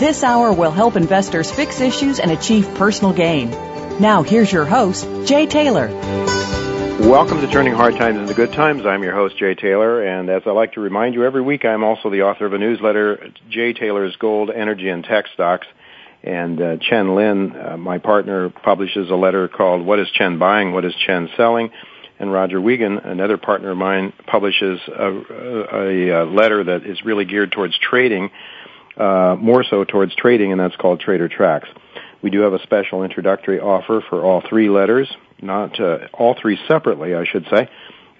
This hour will help investors fix issues and achieve personal gain. Now, here's your host, Jay Taylor. Welcome to Turning Hard Times into Good Times. I'm your host, Jay Taylor, and as I like to remind you every week, I'm also the author of a newsletter, Jay Taylor's Gold, Energy, and Tech Stocks. And uh, Chen Lin, uh, my partner, publishes a letter called What is Chen Buying? What is Chen Selling? And Roger Wiegand, another partner of mine, publishes a, a, a letter that is really geared towards trading, uh, more so towards trading, and that's called Trader Tracks. We do have a special introductory offer for all three letters, not uh, all three separately, I should say,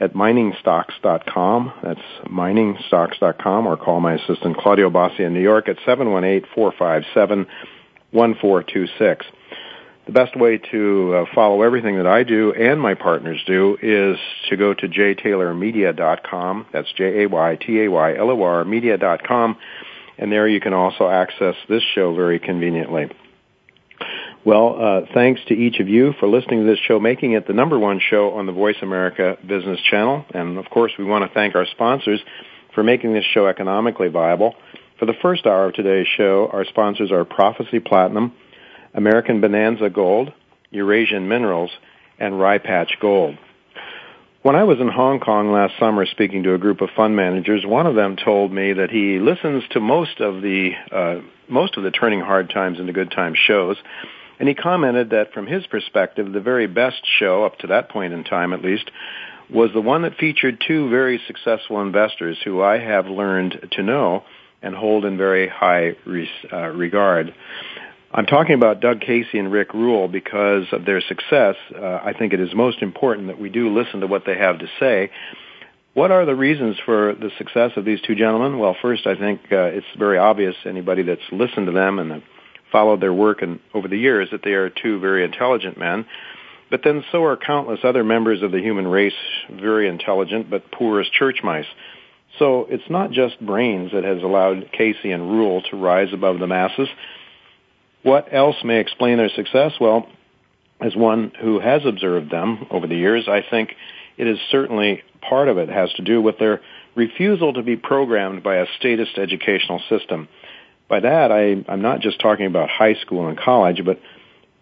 at miningstocks.com. That's miningstocks.com, or call my assistant Claudio Bassi in New York at 718-457-1426. The best way to uh, follow everything that I do and my partners do is to go to jaytaylormedia.com. That's J-A-Y-T-A-Y-L-O-R media.com. And there you can also access this show very conveniently. Well, uh, thanks to each of you for listening to this show, making it the number one show on the Voice America Business Channel. And of course, we want to thank our sponsors for making this show economically viable. For the first hour of today's show, our sponsors are Prophecy Platinum, American Bonanza Gold, Eurasian Minerals, and Rye Patch Gold. When I was in Hong Kong last summer speaking to a group of fund managers, one of them told me that he listens to most of the uh, most of the Turning Hard Times into Good Times shows, and he commented that from his perspective, the very best show up to that point in time, at least, was the one that featured two very successful investors who I have learned to know and hold in very high re- uh, regard. I'm talking about Doug Casey and Rick Rule because of their success. Uh, I think it is most important that we do listen to what they have to say. What are the reasons for the success of these two gentlemen? Well, first, I think uh, it's very obvious anybody that's listened to them and followed their work and over the years that they are two very intelligent men. But then so are countless other members of the human race, very intelligent but poor as church mice. So it's not just brains that has allowed Casey and Rule to rise above the masses. What else may explain their success? Well, as one who has observed them over the years, I think it is certainly part of it has to do with their refusal to be programmed by a statist educational system. By that, I, I'm not just talking about high school and college, but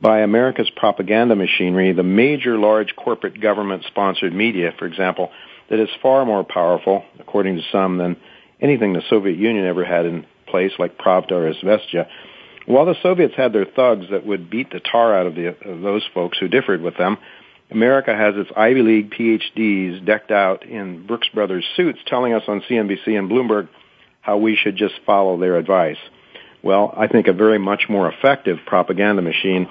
by America's propaganda machinery, the major large corporate government sponsored media, for example, that is far more powerful, according to some, than anything the Soviet Union ever had in place, like Pravda or Izvestia. While the Soviets had their thugs that would beat the tar out of, the, of those folks who differed with them, America has its Ivy League PhDs decked out in Brooks Brothers suits telling us on CNBC and Bloomberg how we should just follow their advice. Well, I think a very much more effective propaganda machine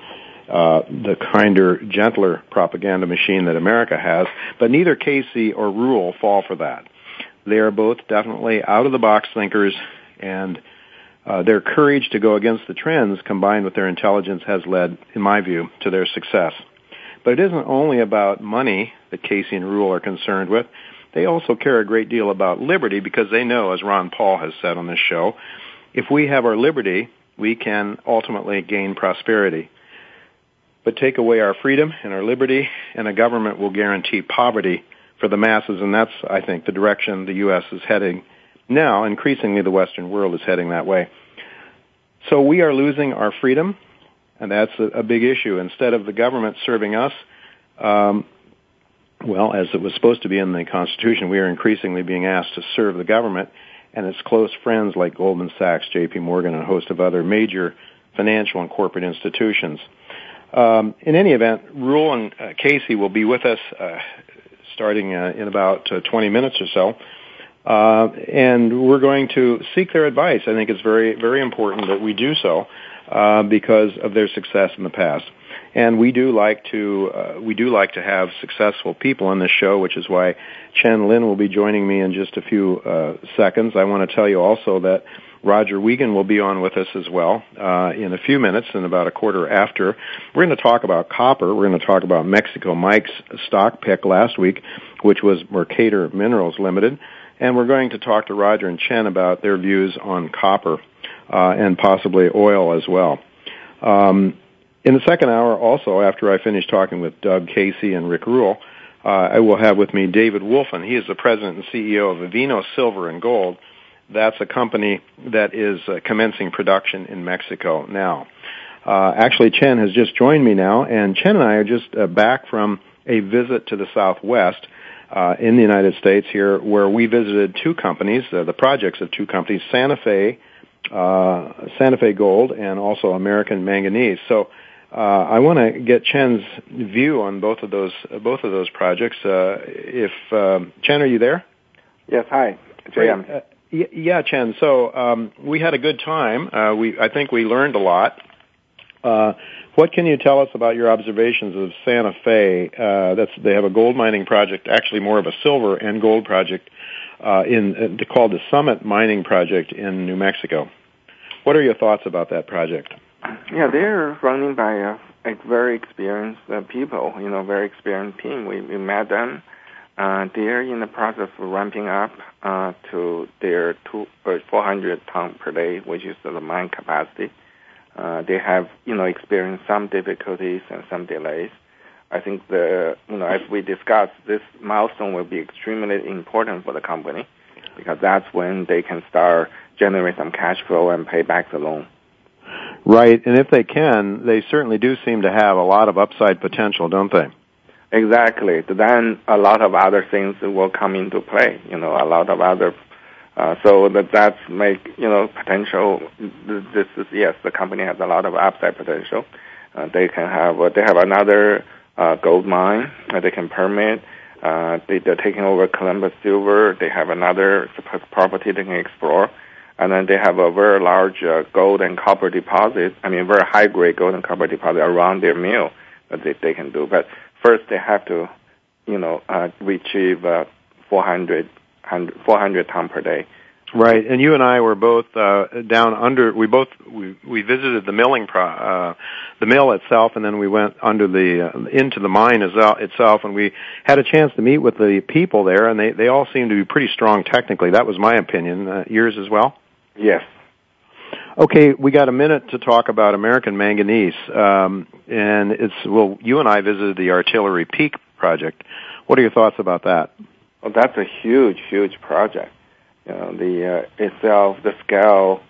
uh, the kinder, gentler propaganda machine that America has, but neither Casey or Rule fall for that. They are both definitely out of the box thinkers, and uh, their courage to go against the trends combined with their intelligence has led, in my view, to their success. But it isn't only about money that Casey and Rule are concerned with. They also care a great deal about liberty because they know, as Ron Paul has said on this show, if we have our liberty, we can ultimately gain prosperity but take away our freedom and our liberty, and a government will guarantee poverty for the masses, and that's, I think, the direction the U.S. is heading now. Increasingly, the Western world is heading that way. So we are losing our freedom, and that's a, a big issue. Instead of the government serving us, um, well, as it was supposed to be in the Constitution, we are increasingly being asked to serve the government and its close friends like Goldman Sachs, J.P. Morgan, and a host of other major financial and corporate institutions. Um, in any event, Rule and uh, Casey will be with us uh, starting uh, in about uh, 20 minutes or so. Uh, and we're going to seek their advice. I think it's very, very important that we do so uh, because of their success in the past. And we do like to uh, we do like to have successful people on this show, which is why Chen Lin will be joining me in just a few uh, seconds. I want to tell you also that Roger Wiegand will be on with us as well uh, in a few minutes, in about a quarter after. We're going to talk about copper. We're going to talk about Mexico Mike's stock pick last week, which was Mercator Minerals Limited, and we're going to talk to Roger and Chen about their views on copper uh, and possibly oil as well. Um, in the second hour, also after I finish talking with Doug Casey and Rick Rule, uh, I will have with me David Wolfin. He is the president and CEO of Avino Silver and Gold that's a company that is uh, commencing production in Mexico now. Uh, actually, Chen has just joined me now, and Chen and I are just uh, back from a visit to the Southwest uh, in the United States here, where we visited two companies, uh, the projects of two companies, Santa Fe, uh, Santa Fe Gold, and also American Manganese. So. Uh, I want to get Chen's view on both of those both of those projects. Uh, if um, Chen, are you there? Yes. Hi, JM. Yeah, Chen. So um, we had a good time. Uh, we I think we learned a lot. Uh, what can you tell us about your observations of Santa Fe? Uh, that's they have a gold mining project, actually more of a silver and gold project, uh, in called the Summit Mining Project in New Mexico. What are your thoughts about that project? Yeah, they're running by uh, very experienced people. You know, very experienced team. We, met them they're in the process of ramping up to their two, uh, 400 ton per day, which is the mine capacity. Uh, they have, you know, experienced some difficulties and some delays. I think the, you know, as we discussed, this milestone will be extremely important for the company because that's when they can start generating some cash flow and pay back the loan. Right, and if they can, they certainly do seem to have a lot of upside potential, don't they? Exactly. Then a lot of other things will come into play. You know, a lot of other. Uh, so that that's make you know potential. This is yes, the company has a lot of upside potential. Uh, they can have uh, they have another uh, gold mine that they can permit. Uh, they, they're taking over Columbus Silver. They have another property they can explore, and then they have a very large uh, gold and copper deposit. I mean, very high grade gold and copper deposit around their mill that they, they can do. But first they have to, you know, uh, retrieve uh, 400, 400 ton per day Right, and you and I were both uh, down under. We both we, we visited the milling pro, uh, the mill itself, and then we went under the uh, into the mine itself, and we had a chance to meet with the people there, and they they all seemed to be pretty strong technically. That was my opinion. Uh, yours as well. Yes. Okay, we got a minute to talk about American Manganese, um, and it's well, you and I visited the Artillery Peak project. What are your thoughts about that? Well, that's a huge, huge project you know, the uh, itself, the scale,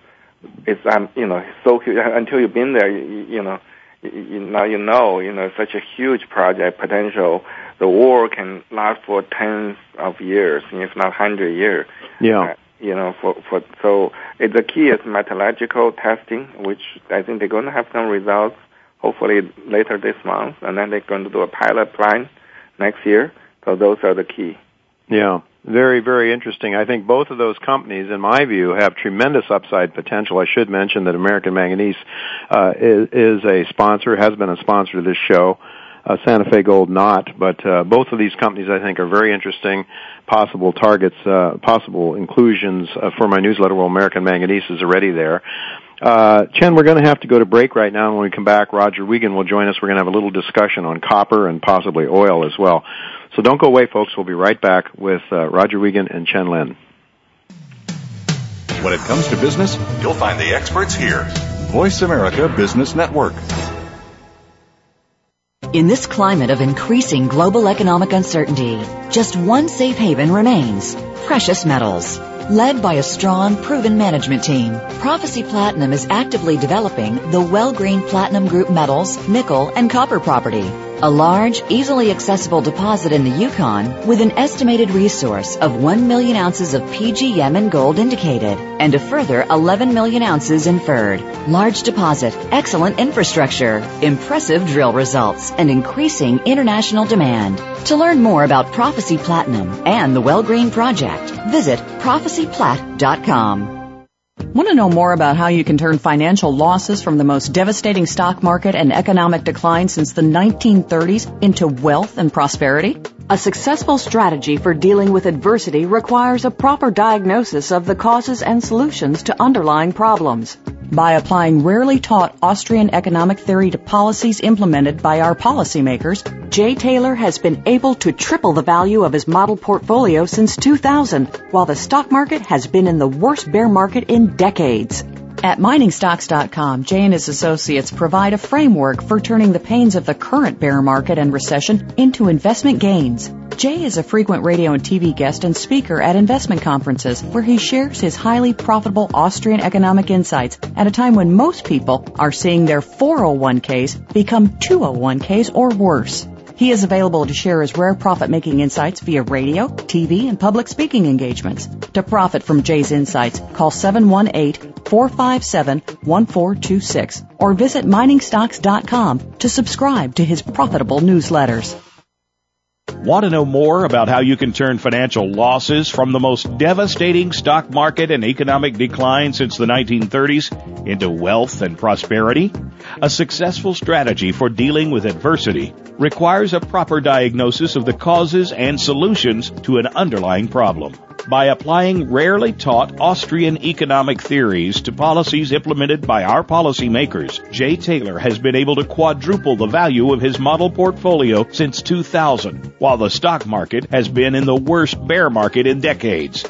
it's um, you know so huge. Until you've been there, you, you know, you, now you know, you know, such a huge project potential. The war can last for tens of years, if not hundred years. Yeah. Uh, you know, for for so it, the key is metallurgical testing, which I think they're going to have some results hopefully later this month, and then they're going to do a pilot plant next year. So those are the key. Yeah. Very, very interesting. I think both of those companies, in my view, have tremendous upside potential. I should mention that American Manganese uh, is, is a sponsor, has been a sponsor of this show. Uh, Santa Fe Gold not, but uh, both of these companies I think are very interesting, possible targets, uh, possible inclusions uh, for my newsletter. Well, American Manganese is already there. Uh, Chen, we're going to have to go to break right now. When we come back, Roger Wiegand will join us. We're going to have a little discussion on copper and possibly oil as well. So don't go away, folks. We'll be right back with uh, Roger Wiegand and Chen Lin. When it comes to business, you'll find the experts here. Voice America Business Network. In this climate of increasing global economic uncertainty, just one safe haven remains precious metals. Led by a strong, proven management team, Prophecy Platinum is actively developing the Wellgreen Platinum Group metals, nickel, and copper property a large, easily accessible deposit in the Yukon with an estimated resource of 1 million ounces of PGM and gold indicated and a further 11 million ounces inferred. Large deposit, excellent infrastructure, impressive drill results, and increasing international demand. To learn more about Prophecy Platinum and the Wellgreen Project, visit prophecyplat.com. Want to know more about how you can turn financial losses from the most devastating stock market and economic decline since the 1930s into wealth and prosperity? A successful strategy for dealing with adversity requires a proper diagnosis of the causes and solutions to underlying problems. By applying rarely taught Austrian economic theory to policies implemented by our policymakers, Jay Taylor has been able to triple the value of his model portfolio since 2000, while the stock market has been in the worst bear market in decades. At miningstocks.com, Jay and his associates provide a framework for turning the pains of the current bear market and recession into investment gains. Jay is a frequent radio and TV guest and speaker at investment conferences where he shares his highly profitable Austrian economic insights at a time when most people are seeing their 401ks become 201ks or worse. He is available to share his rare profit making insights via radio, TV, and public speaking engagements. To profit from Jay's insights, call 718-457-1426 or visit miningstocks.com to subscribe to his profitable newsletters. Want to know more about how you can turn financial losses from the most devastating stock market and economic decline since the 1930s into wealth and prosperity? A successful strategy for dealing with adversity requires a proper diagnosis of the causes and solutions to an underlying problem. By applying rarely taught Austrian economic theories to policies implemented by our policymakers, Jay Taylor has been able to quadruple the value of his model portfolio since 2000, while the stock market has been in the worst bear market in decades.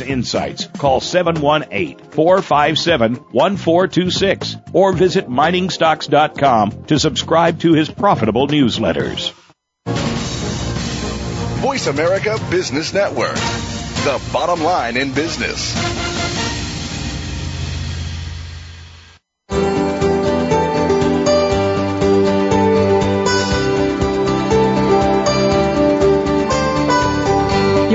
insights, call 718-457-1426 or visit miningstocks.com to subscribe to his profitable newsletters. Voice America Business Network. The bottom line in business.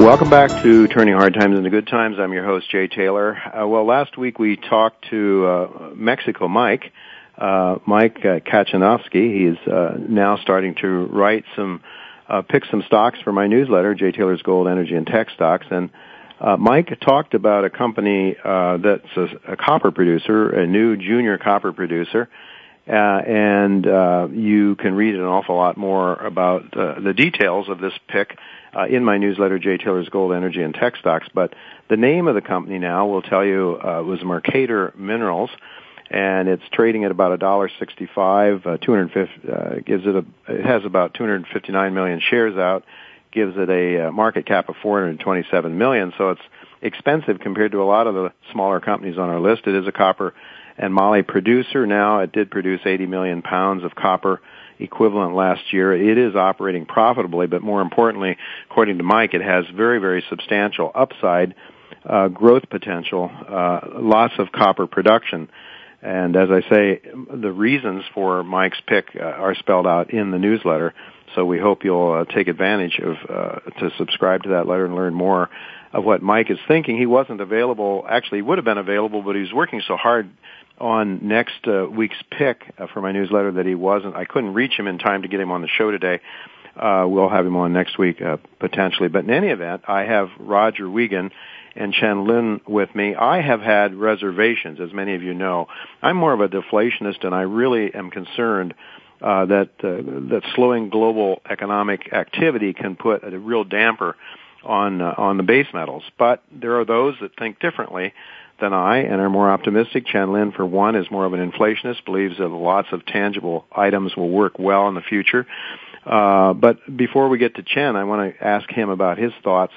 Welcome back to Turning Hard Times into Good Times. I'm your host, Jay Taylor. Uh, well, last week we talked to uh, Mexico Mike, uh, Mike uh, Kachanovsky. He's uh, now starting to write some, uh, pick some stocks for my newsletter, Jay Taylor's Gold, Energy, and Tech Stocks. And uh, Mike talked about a company uh, that's a, a copper producer, a new junior copper producer. Uh, and uh, you can read an awful lot more about uh, the details of this pick uh, in my newsletter, Jay Taylor's Gold, Energy, and Tech Stocks. But the name of the company now will tell you uh, was Mercator Minerals, and it's trading at about a dollar sixty-five. Uh, Two hundred fifty uh, gives it a. It has about two hundred fifty-nine million shares out. Gives it a uh, market cap of four hundred twenty-seven million. So it's expensive compared to a lot of the smaller companies on our list. It is a copper and moly producer now. It did produce 80 million pounds of copper equivalent last year. It is operating profitably, but more importantly, according to Mike, it has very, very substantial upside uh, growth potential, uh, lots of copper production. And as I say, the reasons for Mike's pick uh, are spelled out in the newsletter. So we hope you'll uh, take advantage of uh, to subscribe to that letter and learn more of what Mike is thinking. He wasn't available. Actually, he would have been available, but he was working so hard on next uh, week's pick uh, for my newsletter that he wasn't. I couldn't reach him in time to get him on the show today. Uh, we'll have him on next week uh, potentially. But in any event, I have Roger Wiegand and Chen Lin with me. I have had reservations, as many of you know. I'm more of a deflationist, and I really am concerned uh, that uh, that slowing global economic activity can put a real damper on uh, on the base metals. But there are those that think differently than I and are more optimistic. Chen Lin, for one, is more of an inflationist, believes that lots of tangible items will work well in the future. Uh, but before we get to Chen, I want to ask him about his thoughts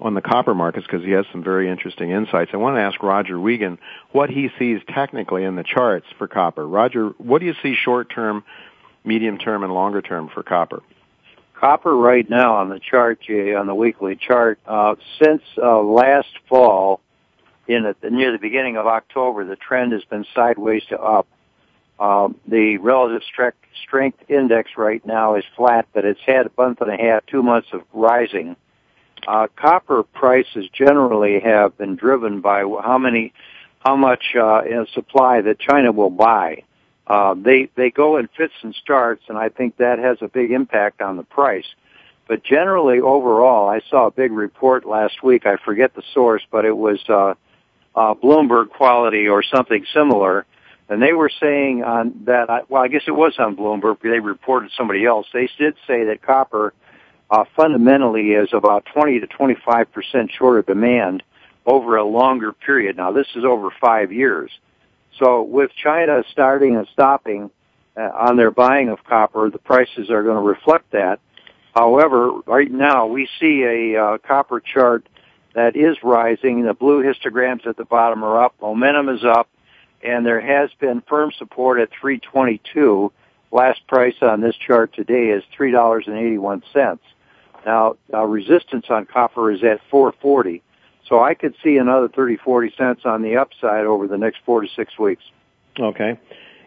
on the copper markets because he has some very interesting insights. I want to ask Roger Wiegand what he sees technically in the charts for copper. Roger, what do you see short term, medium term, and longer term for copper? Copper right now on the chart, Jay, on the weekly chart, uh, since uh, last fall, in the, near the beginning of October, the trend has been sideways to up. Um, the relative strength, strength index right now is flat, but it's had a month and a half, two months of rising. Uh, copper prices generally have been driven by how many, how much uh, in supply that China will buy. Uh, they they go in fits and starts, and I think that has a big impact on the price. But generally, overall, I saw a big report last week. I forget the source, but it was uh, uh, Bloomberg quality or something similar. And they were saying on that, well, I guess it was on Bloomberg. They reported somebody else. They did say that copper uh, fundamentally is about 20 to 25 percent short of demand over a longer period. Now, this is over five years. So, with China starting and stopping uh, on their buying of copper, the prices are going to reflect that. However, right now we see a uh, copper chart that is rising. The blue histograms at the bottom are up. Momentum is up. And there has been firm support at 322. Last price on this chart today is $3.81. Now, uh, resistance on copper is at 440. So I could see another 30, 40 cents on the upside over the next four to six weeks. Okay.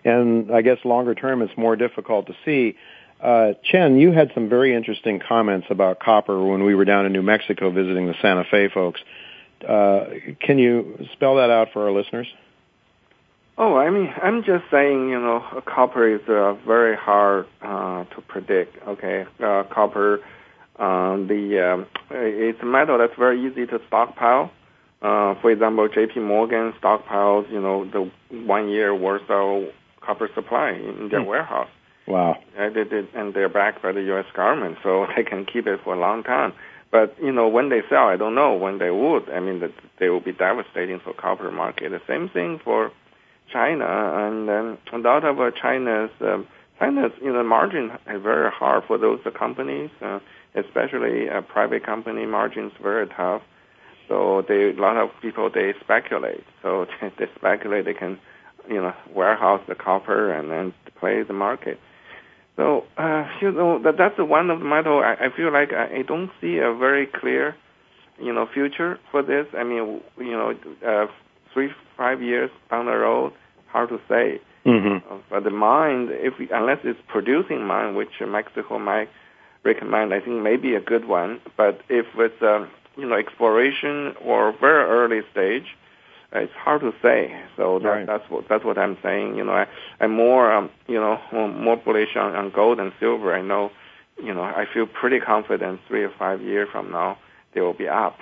And I guess longer term it's more difficult to see. Uh, Chen, you had some very interesting comments about copper when we were down in New Mexico visiting the Santa Fe folks. Uh, can you spell that out for our listeners? Oh, I mean, I'm just saying, you know, copper is uh, very hard uh, to predict. Okay, uh, copper, uh, the um, it's a metal that's very easy to stockpile. Uh, for example, J.P. Morgan stockpiles, you know, the one year worth of copper supply in their hmm. warehouse. Wow. And, and they're backed by the U.S. government, so they can keep it for a long time. But, you know, when they sell, I don't know when they would. I mean, they will be devastating for copper market. The same thing for China, and a lot of uh, China's, um, China's, you know, margin is very hard for those uh, companies, uh, especially uh, private company margins very tough. So they, a lot of people they speculate. So they speculate they can, you know, warehouse the copper and then play the market. So uh, you know that that's one of the metal. I, I feel like I, I don't see a very clear, you know, future for this. I mean, you know, uh, three five years down the road, hard to say. Mm-hmm. Uh, but the mine, if we, unless it's producing mine, which Mexico Mike recommend, I think maybe a good one. But if it's uh, you know exploration or very early stage, it's hard to say. So that, Right. that's what that's what I'm saying. You know, I, I'm more um, you know more bullish on, on gold and silver. I know, you know, I feel pretty confident three or five years from now they will be up.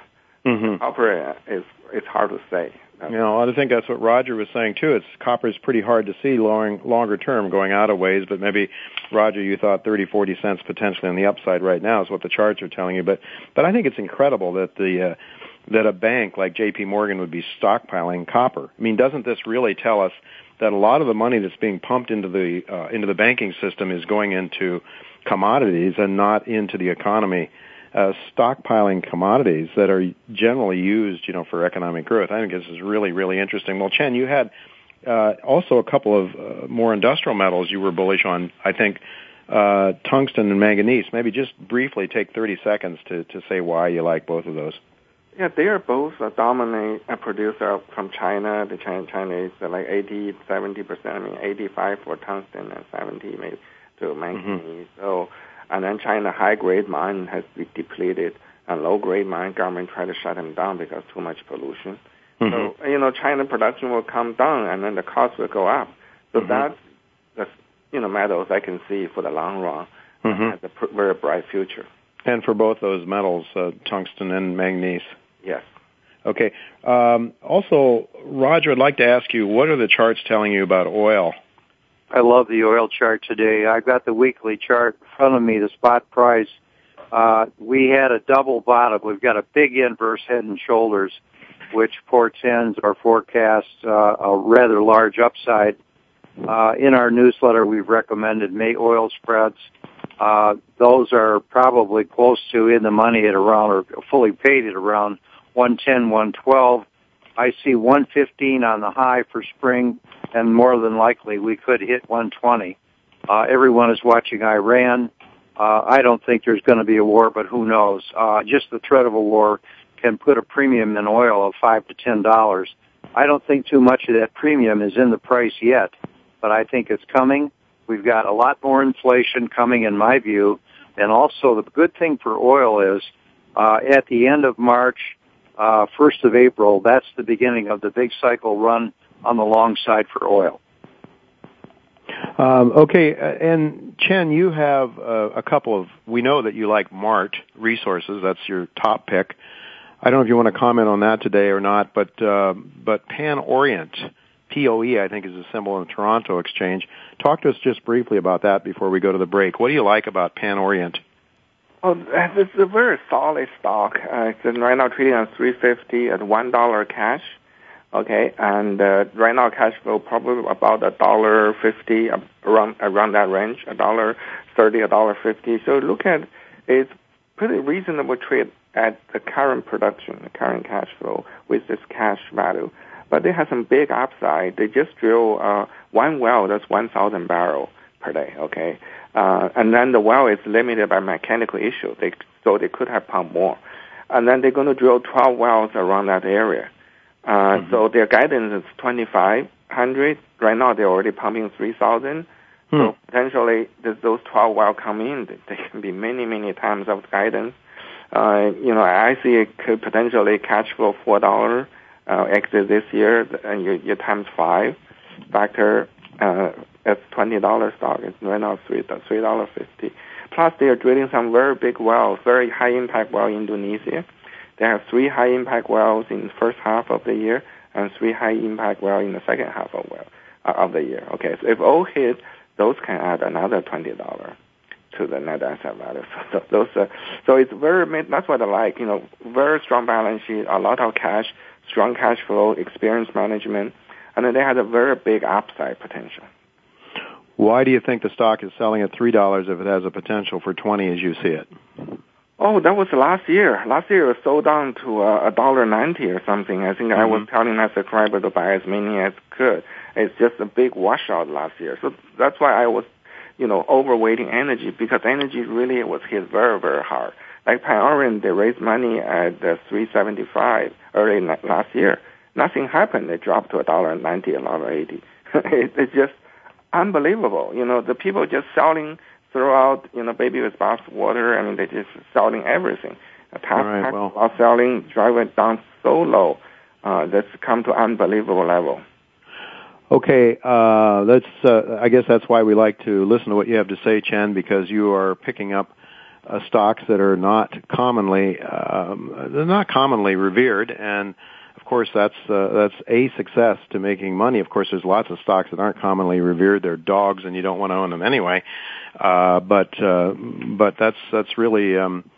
Mm-hmm. Copper is it's hard to say. You know, I think that's what Roger was saying too. It's copper is pretty hard to see long, longer term going out of ways, but maybe Roger, you thought 30, 40 cents potentially on the upside right now is what the charts are telling you. But, but I think it's incredible that the, uh, that a bank like J.P. Morgan would be stockpiling copper. I mean, doesn't this really tell us that a lot of the money that's being pumped into the, uh, into the banking system is going into commodities and not into the economy? uh, stockpiling commodities that are generally used, you know, for economic growth. I think this is really, really interesting. Well, Chen, you had uh, also a couple of uh, more industrial metals you were bullish on. I think uh, tungsten and manganese. Maybe just briefly take 30 seconds to to say why you like both of those. Yeah, they are both a dominant uh, producer from China. The China, Chinese are like 80, 70 percent. I mean, 85 for tungsten and 70 maybe to manganese. So, and then China high grade mine has been depleted, and low grade mine government try to shut them down because too much pollution. So you know, China production will come down, and then the cost will go up. So Mhm. that's the you know metals I can see for the long run Mhm. has a pr- very bright future. And for both those metals, uh, tungsten and manganese. Yes. Okay. Um, also, Roger, I'd like to ask you, what are the charts telling you about oil? I love the oil chart today. I've got the weekly chart in front of me, the spot price. Uh, we had a double bottom. We've got a big inverse head and shoulders, which portends or forecasts uh, a rather large upside. Uh, in our newsletter, we've recommended May oil spreads. Uh, those are probably close to in the money at around or fully paid at around 110, 112. I see 115 on the high for spring, and more than likely we could hit 120. Uh, everyone is watching Iran. Uh, I don't think there's going to be a war, but who knows? Uh, just the threat of a war can put a premium in oil of five to ten dollars. I don't think too much of that premium is in the price yet, but I think it's coming. We've got a lot more inflation coming, in my view, and also the good thing for oil is uh, at the end of March, uh, first of April, that's the beginning of the big cycle run on the long side for oil. Um, okay, uh, and Chen, you have uh, a couple of. We know that you like Mart Resources. That's your top pick. I don't know if you want to comment on that today or not, but uh, but Pan Orient, POE, I think is a symbol in the Toronto Exchange. Talk to us just briefly about that before we go to the break. What do you like about Pan Orient? Oh, it's a very solid stock. Uh, it's right now trading at 350 at one dollar cash. Okay, and uh, right now cash flow probably about a dollar fifty around around that range, a dollar thirty, a dollar fifty. So look at it's pretty reasonable trade at the current production, the current cash flow with this cash value. But they have some big upside. They just drill uh, one well that's 1,000 barrel per day. Okay, uh, and then the well is limited by mechanical issue. They so they could have pumped more, and then they're going to drill 12 wells around that area. Uh, So their guidance is 2,500. Right now they're already pumping 3,000. So potentially th- those 12 wells come in, they can be many, many times of guidance. Uh, you know, I see it could potentially cash flow $4 uh, exit this year, and you, you times five factor uh, it's twenty dollars stock. It's right now three three dollar fifty. Plus, they are drilling some very big wells, very high impact well in Indonesia. They have three high impact wells in the first half of the year and three high impact well in the second half of well uh, of the year. Okay, so if all hit, those can add another twenty dollar to the net asset value. So those, uh, so it's very. That's what I like. You know, very strong balance sheet, a lot of cash, strong cash flow, experience management, and then they had a very big upside potential. Why do you think the stock is selling at three dollars if it has a potential for twenty as you see it? Oh, that was last year. Last year it sold down to uh, a dollar ninety or something. I think mm-hmm. I was mm-hmm. telling my subscriber to buy as many as could. It's just a big washout last year. So that's why I was, you know, overweighting energy because energy really was hit very, very hard. Like Pioneer, they raised money at uh, 375 early last year. Nothing happened. They dropped to a dollar ninety, a dollar eighty. it's just unbelievable. You know, the people just selling throughout, you know, baby with bath water. I mean, they just selling everything. A right, well. are selling, drive it down so low. Uh, that's come to unbelievable level. Okay, uh, that's. Uh, I guess that's why we like to listen to what you have to say, Chen, because you are picking up uh, stocks that are not commonly um, they're not commonly revered, and of course that's uh, that's a success to making money. Of course, there's lots of stocks that aren't commonly revered. They're dogs, and you don't want to own them anyway. Uh, but uh, but that's that's really um,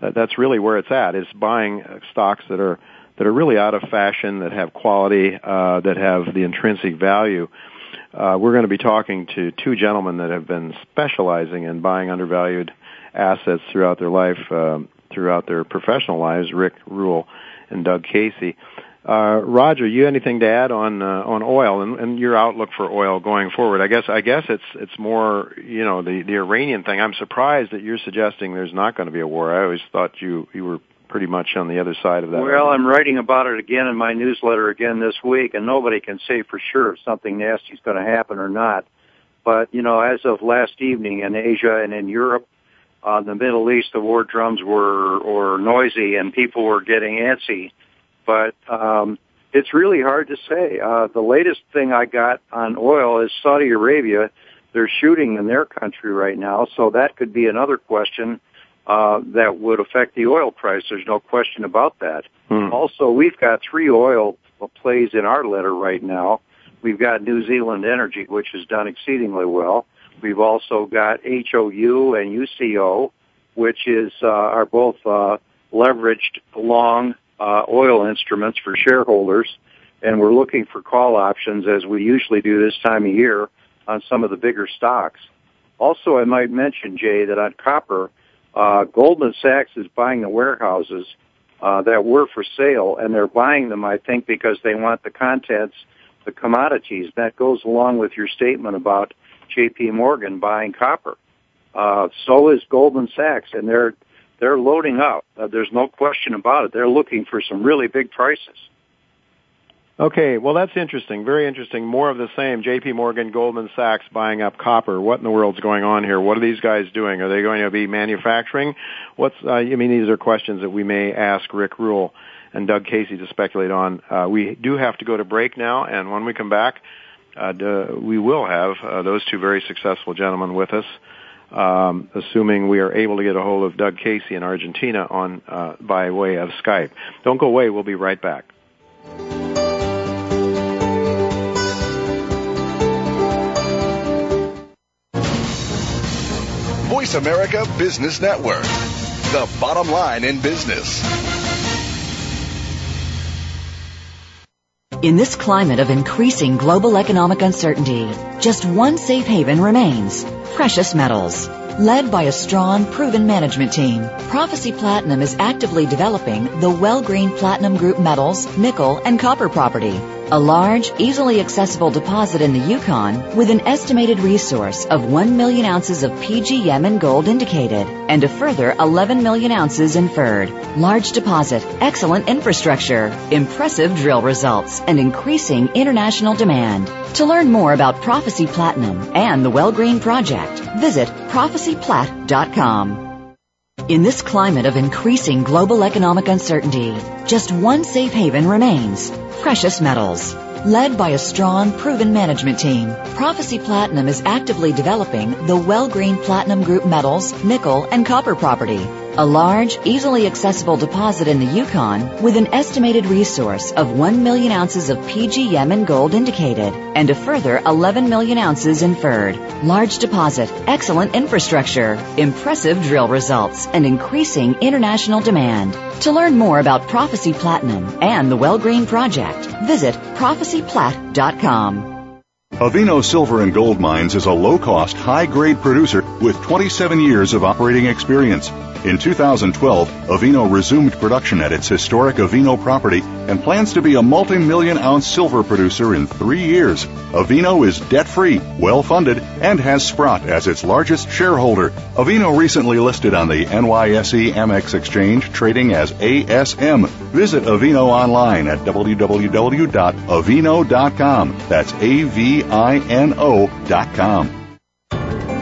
that, that's really where it's at. Is buying stocks that are that are really out of fashion, that have quality, uh, that have the intrinsic value. Uh, we're going to be talking to two gentlemen that have been specializing in buying undervalued assets throughout their life, uh, throughout their professional lives. Rick Rule and Doug Casey. Uh, Roger, you anything to add on uh, on oil and, and your outlook for oil going forward? I guess I guess it's it's more you know the the Iranian thing. I'm surprised that you're suggesting there's not going to be a war. I always thought you you were pretty much on the other side of that. Well, I'm writing about it again in my newsletter again this week, and nobody can say for sure if something nasty is going to happen or not. But you know, as of last evening in Asia and in Europe, uh, the Middle East, the war drums were were noisy and people were getting antsy but um, it's really hard to say. Uh, the latest thing I got on oil is Saudi Arabia. They're shooting in their country right now, so that could be another question uh, that would affect the oil price. There's no question about that. Hmm. Also, we've got three oil plays in our letter right now. We've got New Zealand Energy, which has done exceedingly well. We've also got HOU and UCO, which is uh, are both uh, leveraged long uh, oil instruments for shareholders, and we're looking for call options as we usually do this time of year on some of the bigger stocks. Also, I might mention, Jay, that on copper, uh, Goldman Sachs is buying the warehouses uh, that were for sale, and they're buying them, I think, because they want the contents, the commodities. That goes along with your statement about J.P. Morgan buying copper. Uh, so is Goldman Sachs, and they're they're loading up. Uh, there's no question about it. They're looking for some really big prices. Okay, well that's interesting. Very interesting. More of the same. J.P. Morgan, Goldman Sachs buying up copper. What in the world's going on here? What are these guys doing? Are they going to be manufacturing? What's? Uh, I mean, these are questions that we may ask Rick Rule and Doug Casey to speculate on. Uh, we do have to go to break now, and when we come back, we will have uh, those two very successful gentlemen with us um, assuming we are able to get a hold of Doug Casey in Argentina on uh, by way of Skype. Don't go away. We'll be right back. Voice America Business Network, the bottom line in business. In this climate of increasing global economic uncertainty, just one safe haven remains precious metals. Led by a strong, proven management team, Prophecy Platinum is actively developing the Wellgreen Platinum Group metals, nickel, and copper property a large, easily accessible deposit in the Yukon with an estimated resource of 1 million ounces of PGM and gold indicated and a further 11 million ounces inferred. Large deposit, excellent infrastructure, impressive drill results, and increasing international demand. To learn more about Prophecy Platinum and the Wellgreen Project, visit prophecyplat.com. In this climate of increasing global economic uncertainty, just one safe haven remains precious metals. Led by a strong, proven management team, Prophecy Platinum is actively developing the Wellgreen Platinum Group metals, nickel, and copper property a large, easily accessible deposit in the Yukon with an estimated resource of 1 million ounces of PGM and gold indicated and a further 11 million ounces inferred. Large deposit, excellent infrastructure, impressive drill results, and increasing international demand. To learn more about Prophecy Platinum and the Wellgreen Project, visit prophecyplat.com. Avino Silver and Gold Mines is a low cost, high grade producer with 27 years of operating experience. In 2012, Avino resumed production at its historic Avino property and plans to be a multi-million ounce silver producer in three years. Avino is debt-free, well-funded, and has Sprott as its largest shareholder. Avino recently listed on the NYSE Amex exchange, trading as ASM. Visit Avino online at www.avino.com. That's A-V-I-N-O dot com.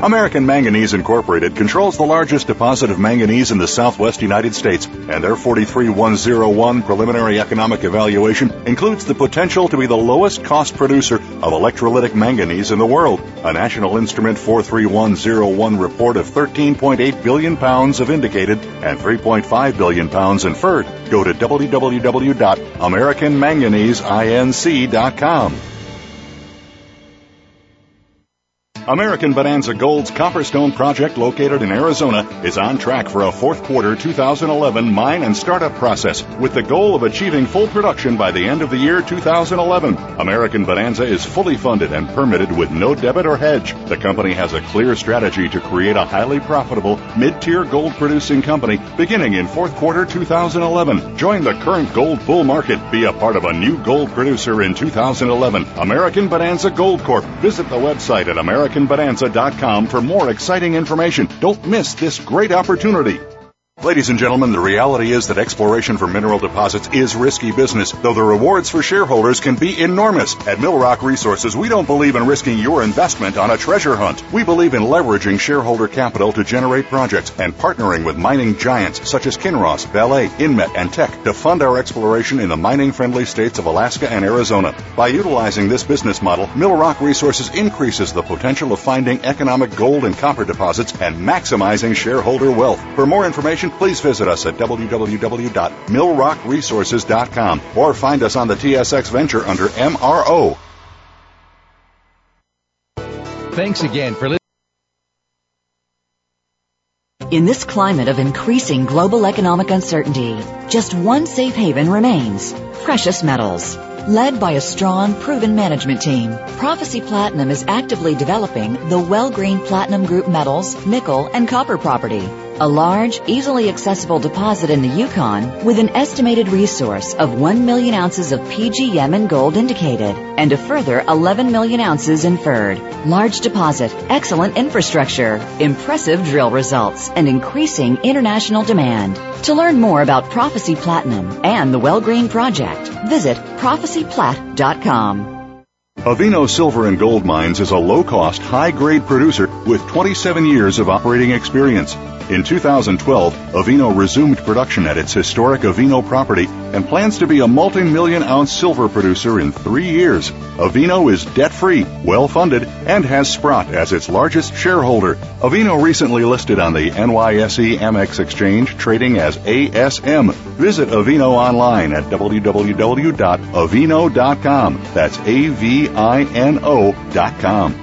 American Manganese Incorporated controls the largest deposit of manganese in the southwest United States, and their 43101 preliminary economic evaluation includes the potential to be the lowest cost producer of electrolytic manganese in the world. A National Instrument 43101 report of 13.8 billion pounds of indicated and 3.5 billion pounds inferred. Go to www.americanmanganeseinc.com. American Bonanza Gold's Copperstone project located in Arizona is on track for a fourth quarter 2011 mine and startup process with the goal of achieving full production by the end of the year 2011. American Bonanza is fully funded and permitted with no debit or hedge. The company has a clear strategy to create a highly profitable mid-tier gold producing company beginning in fourth quarter 2011. Join the current gold bull market. Be a part of a new gold producer in 2011. American Bonanza Gold Corp. Visit the website at American AmericanBonanza.com for more exciting information. Don't miss this great opportunity. Ladies and gentlemen, the reality is that exploration for mineral deposits is risky business, though the rewards for shareholders can be enormous. At Millrock Resources, we don't believe in risking your investment on a treasure hunt. We believe in leveraging shareholder capital to generate projects and partnering with mining giants such as Kinross, Vale, Inmet, and Teck to fund our exploration in the mining-friendly states of Alaska and Arizona. By utilizing this business model, Millrock Resources increases the potential of finding economic gold and copper deposits and maximizing shareholder wealth. For more information, please visit us at www.millrockresources.com or find us on the TSX Venture under MRO. Thanks again for listening. In this climate of increasing global economic uncertainty, just one safe haven remains precious metals. Led by a strong, proven management team, Prophecy Platinum is actively developing the Wellgreen Platinum Group metals, nickel, and copper property a large, easily accessible deposit in the Yukon with an estimated resource of 1 million ounces of PGM and gold indicated and a further 11 million ounces inferred. Large deposit, excellent infrastructure, impressive drill results, and increasing international demand. To learn more about Prophecy Platinum and the Wellgreen Project, visit prophecyplat.com. Avino Silver and Gold Mines is a low-cost, high-grade producer with 27 years of operating experience. In 2012, Avino resumed production at its historic Avino property and plans to be a multi-million ounce silver producer in three years. Avino is debt-free, well-funded, and has Sprott as its largest shareholder. Avino recently listed on the NYSE Amex exchange, trading as ASM. Visit Avino online at www.avino.com. That's A-V-I-N-O dot com.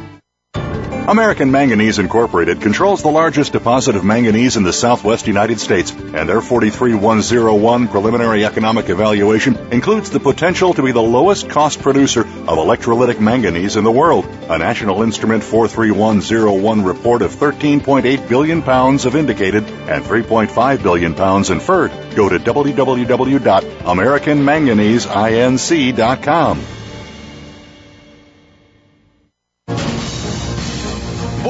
American Manganese Incorporated controls the largest deposit of manganese in the southwest United States, and their 43101 preliminary economic evaluation includes the potential to be the lowest cost producer of electrolytic manganese in the world. A National Instrument 43101 report of 13.8 billion pounds of indicated and 3.5 billion pounds inferred. Go to www.americanmanganeseinc.com.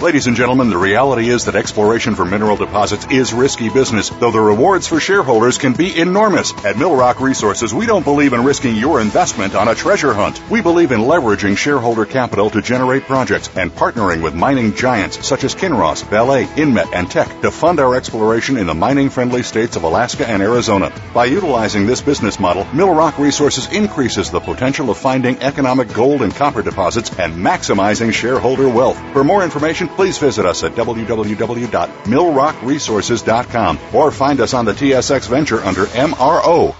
Ladies and gentlemen, the reality is that exploration for mineral deposits is risky business, though the rewards for shareholders can be enormous. At Millrock Resources, we don't believe in risking your investment on a treasure hunt. We believe in leveraging shareholder capital to generate projects and partnering with mining giants such as Kinross, Vale, Inmet, and Teck to fund our exploration in the mining-friendly states of Alaska and Arizona. By utilizing this business model, Millrock Resources increases the potential of finding economic gold and copper deposits and maximizing shareholder wealth. For more information, please visit us at www.millrockresources.com or find us on the TSX Venture under MRO.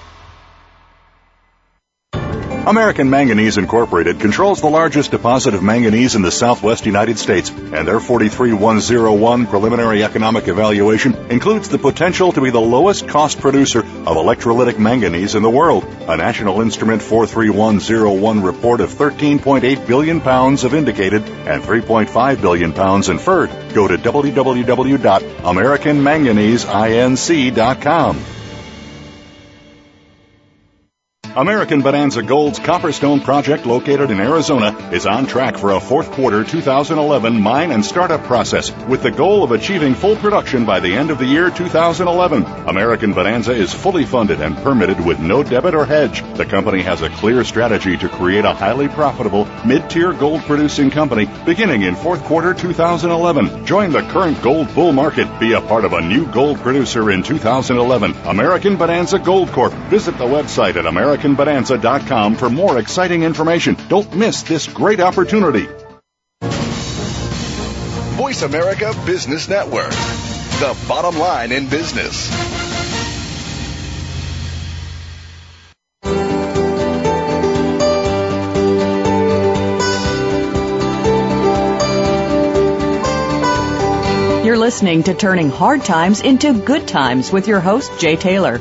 American Manganese Incorporated controls the largest deposit of manganese in the southwest United States, and their 43101 preliminary economic evaluation includes the potential to be the lowest cost producer of electrolytic manganese in the world. A National Instrument 43101 report of 13.8 billion pounds of indicated and 3.5 billion pounds inferred. Go to www.americanmanganeseinc.com. American Bonanza Gold's Copperstone project located in Arizona is on track for a fourth quarter 2011 mine and startup process with the goal of achieving full production by the end of the year 2011. American Bonanza is fully funded and permitted with no debit or hedge. The company has a clear strategy to create a highly profitable mid-tier gold producing company beginning in fourth quarter 2011. Join the current gold bull market. Be a part of a new gold producer in 2011. American Bonanza Gold Corp. Visit the website at American AmericanBonanza.com for more exciting information. Don't miss this great opportunity. Voice America Business Network, the bottom line in business. You're listening to Turning Hard Times into Good Times with your host, Jay Taylor.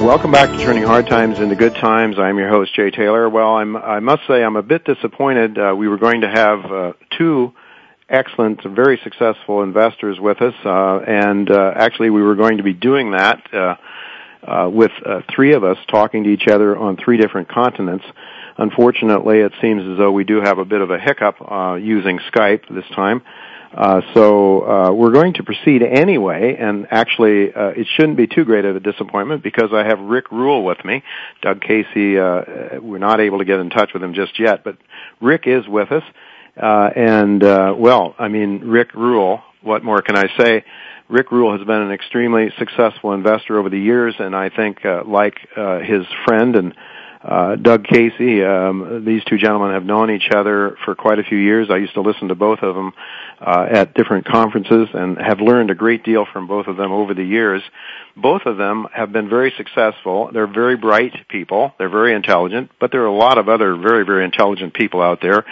Welcome back to Turning Hard Times into Good Times. I'm your host, Jay Taylor. Well, I'm, I must say I'm a bit disappointed. Uh, we were going to have uh, two excellent, very successful investors with us, uh, and uh, actually we were going to be doing that uh, uh, with three of us talking to each other on three different continents. Unfortunately, it seems as though we do have a bit of a hiccup using Skype this time. Uh, so uh, we're going to proceed anyway, and actually, uh, it shouldn't be too great of a disappointment because I have Rick Rule with me. Doug Casey, uh, we're not able to get in touch with him just yet, but Rick is with us. Uh, and uh, well, I mean, Rick Rule. What more can I say? Rick Rule has been an extremely successful investor over the years, and I think, uh, like uh, his friend and uh, Doug Casey. Um, these two gentlemen have known each other for quite a few years. I used to listen to both of them uh, at different conferences and have learned a great deal from both of them over the years. Both of them have been very successful. They're very bright people. They're very intelligent, but there are a lot of other very, very intelligent people out there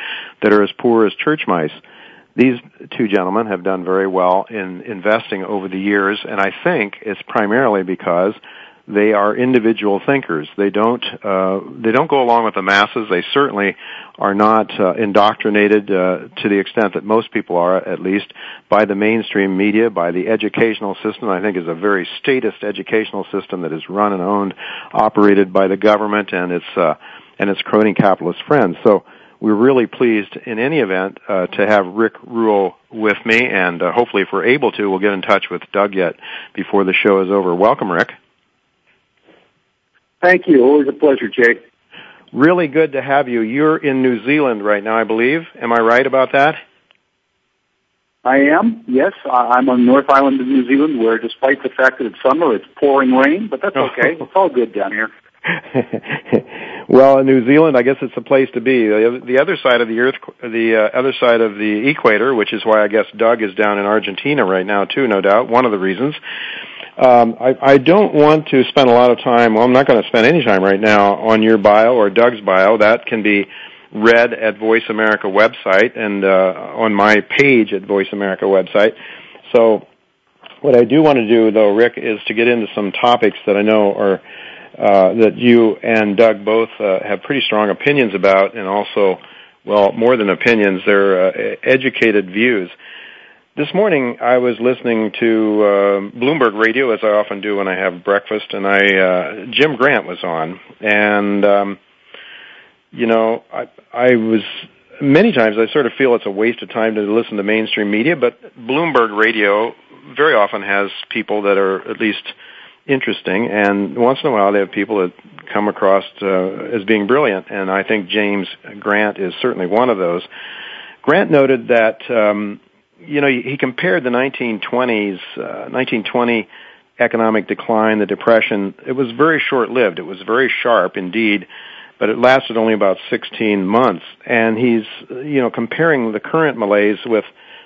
that are as poor as church mice. These two gentlemen have done very well in investing over the years, and I think it's primarily because they are individual thinkers. They don't uh, they don't go along with the masses. They certainly are not uh, indoctrinated uh, to the extent that most people are, at least by the mainstream media, by the educational system. I think is a very statist educational system that is run and owned, operated by the government and its uh, and its crony capitalist friends. So we're really pleased in any event uh, to have Rick Rule with me, and uh, hopefully, if we're able to, we'll get in touch with Doug yet before the show is over. Welcome, Rick. Thank you. Always a pleasure, Jake. Really good to have you. You're in New Zealand right now, I believe. Am I right about that? I am, yes. I'm on North Island of New Zealand where despite the fact that it's summer, it's pouring rain, but that's okay. it's all good down here. well, in New Zealand, I guess it's a place to be. The other side of the earth, the uh, other side of the equator, which is why I guess Doug is down in Argentina right now too, no doubt. One of the reasons. Um, I, I don't want to spend a lot of time. Well, I'm not going to spend any time right now on your bio or Doug's bio. That can be read at Voice America website and uh, on my page at Voice America website. So, what I do want to do, though, Rick, is to get into some topics that I know are uh, that you and Doug both uh, have pretty strong opinions about, and also, well, more than opinions, they're uh, educated views. This morning I was listening to uh, Bloomberg Radio as I often do when I have breakfast, and I uh, Jim Grant was on, and um, you know I I was many times I sort of feel it's a waste of time to listen to mainstream media, but Bloomberg Radio very often has people that are at least interesting, and once in a while they have people that come across uh, as being brilliant, and I think James Grant is certainly one of those. Grant noted that um, you know, he compared the 1920s, uh, 1920 economic decline, the depression. It was very short-lived. It was very sharp indeed, but it lasted only about 16 months. And he's, you know, comparing the current malaise with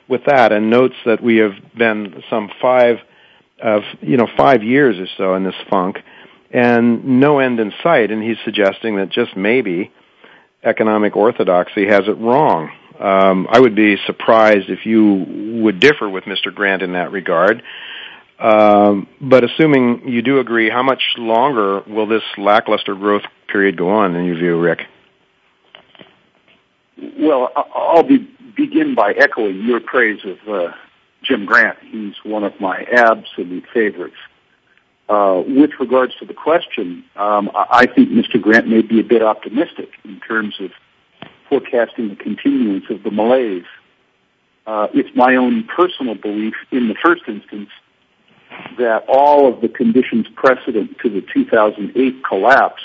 with that, and notes that we have been some five of, you know, five years or so in this funk, and no end in sight. And he's suggesting that just maybe economic orthodoxy has it wrong. Um, I would be surprised if you would differ with Mr. Grant in that regard. Um, but assuming you do agree, how much longer will this lackluster growth period go on in your view, Rick? Well, I'll be, begin by echoing your praise of uh, Jim Grant. He's one of my absolute favorites. Uh, with regards to the question, um, I think Mr. Grant may be a bit optimistic in terms of forecasting the continuance of the malaise. Uh, it's my own personal belief, in the first instance, that all of the conditions precedent to the 2008 collapse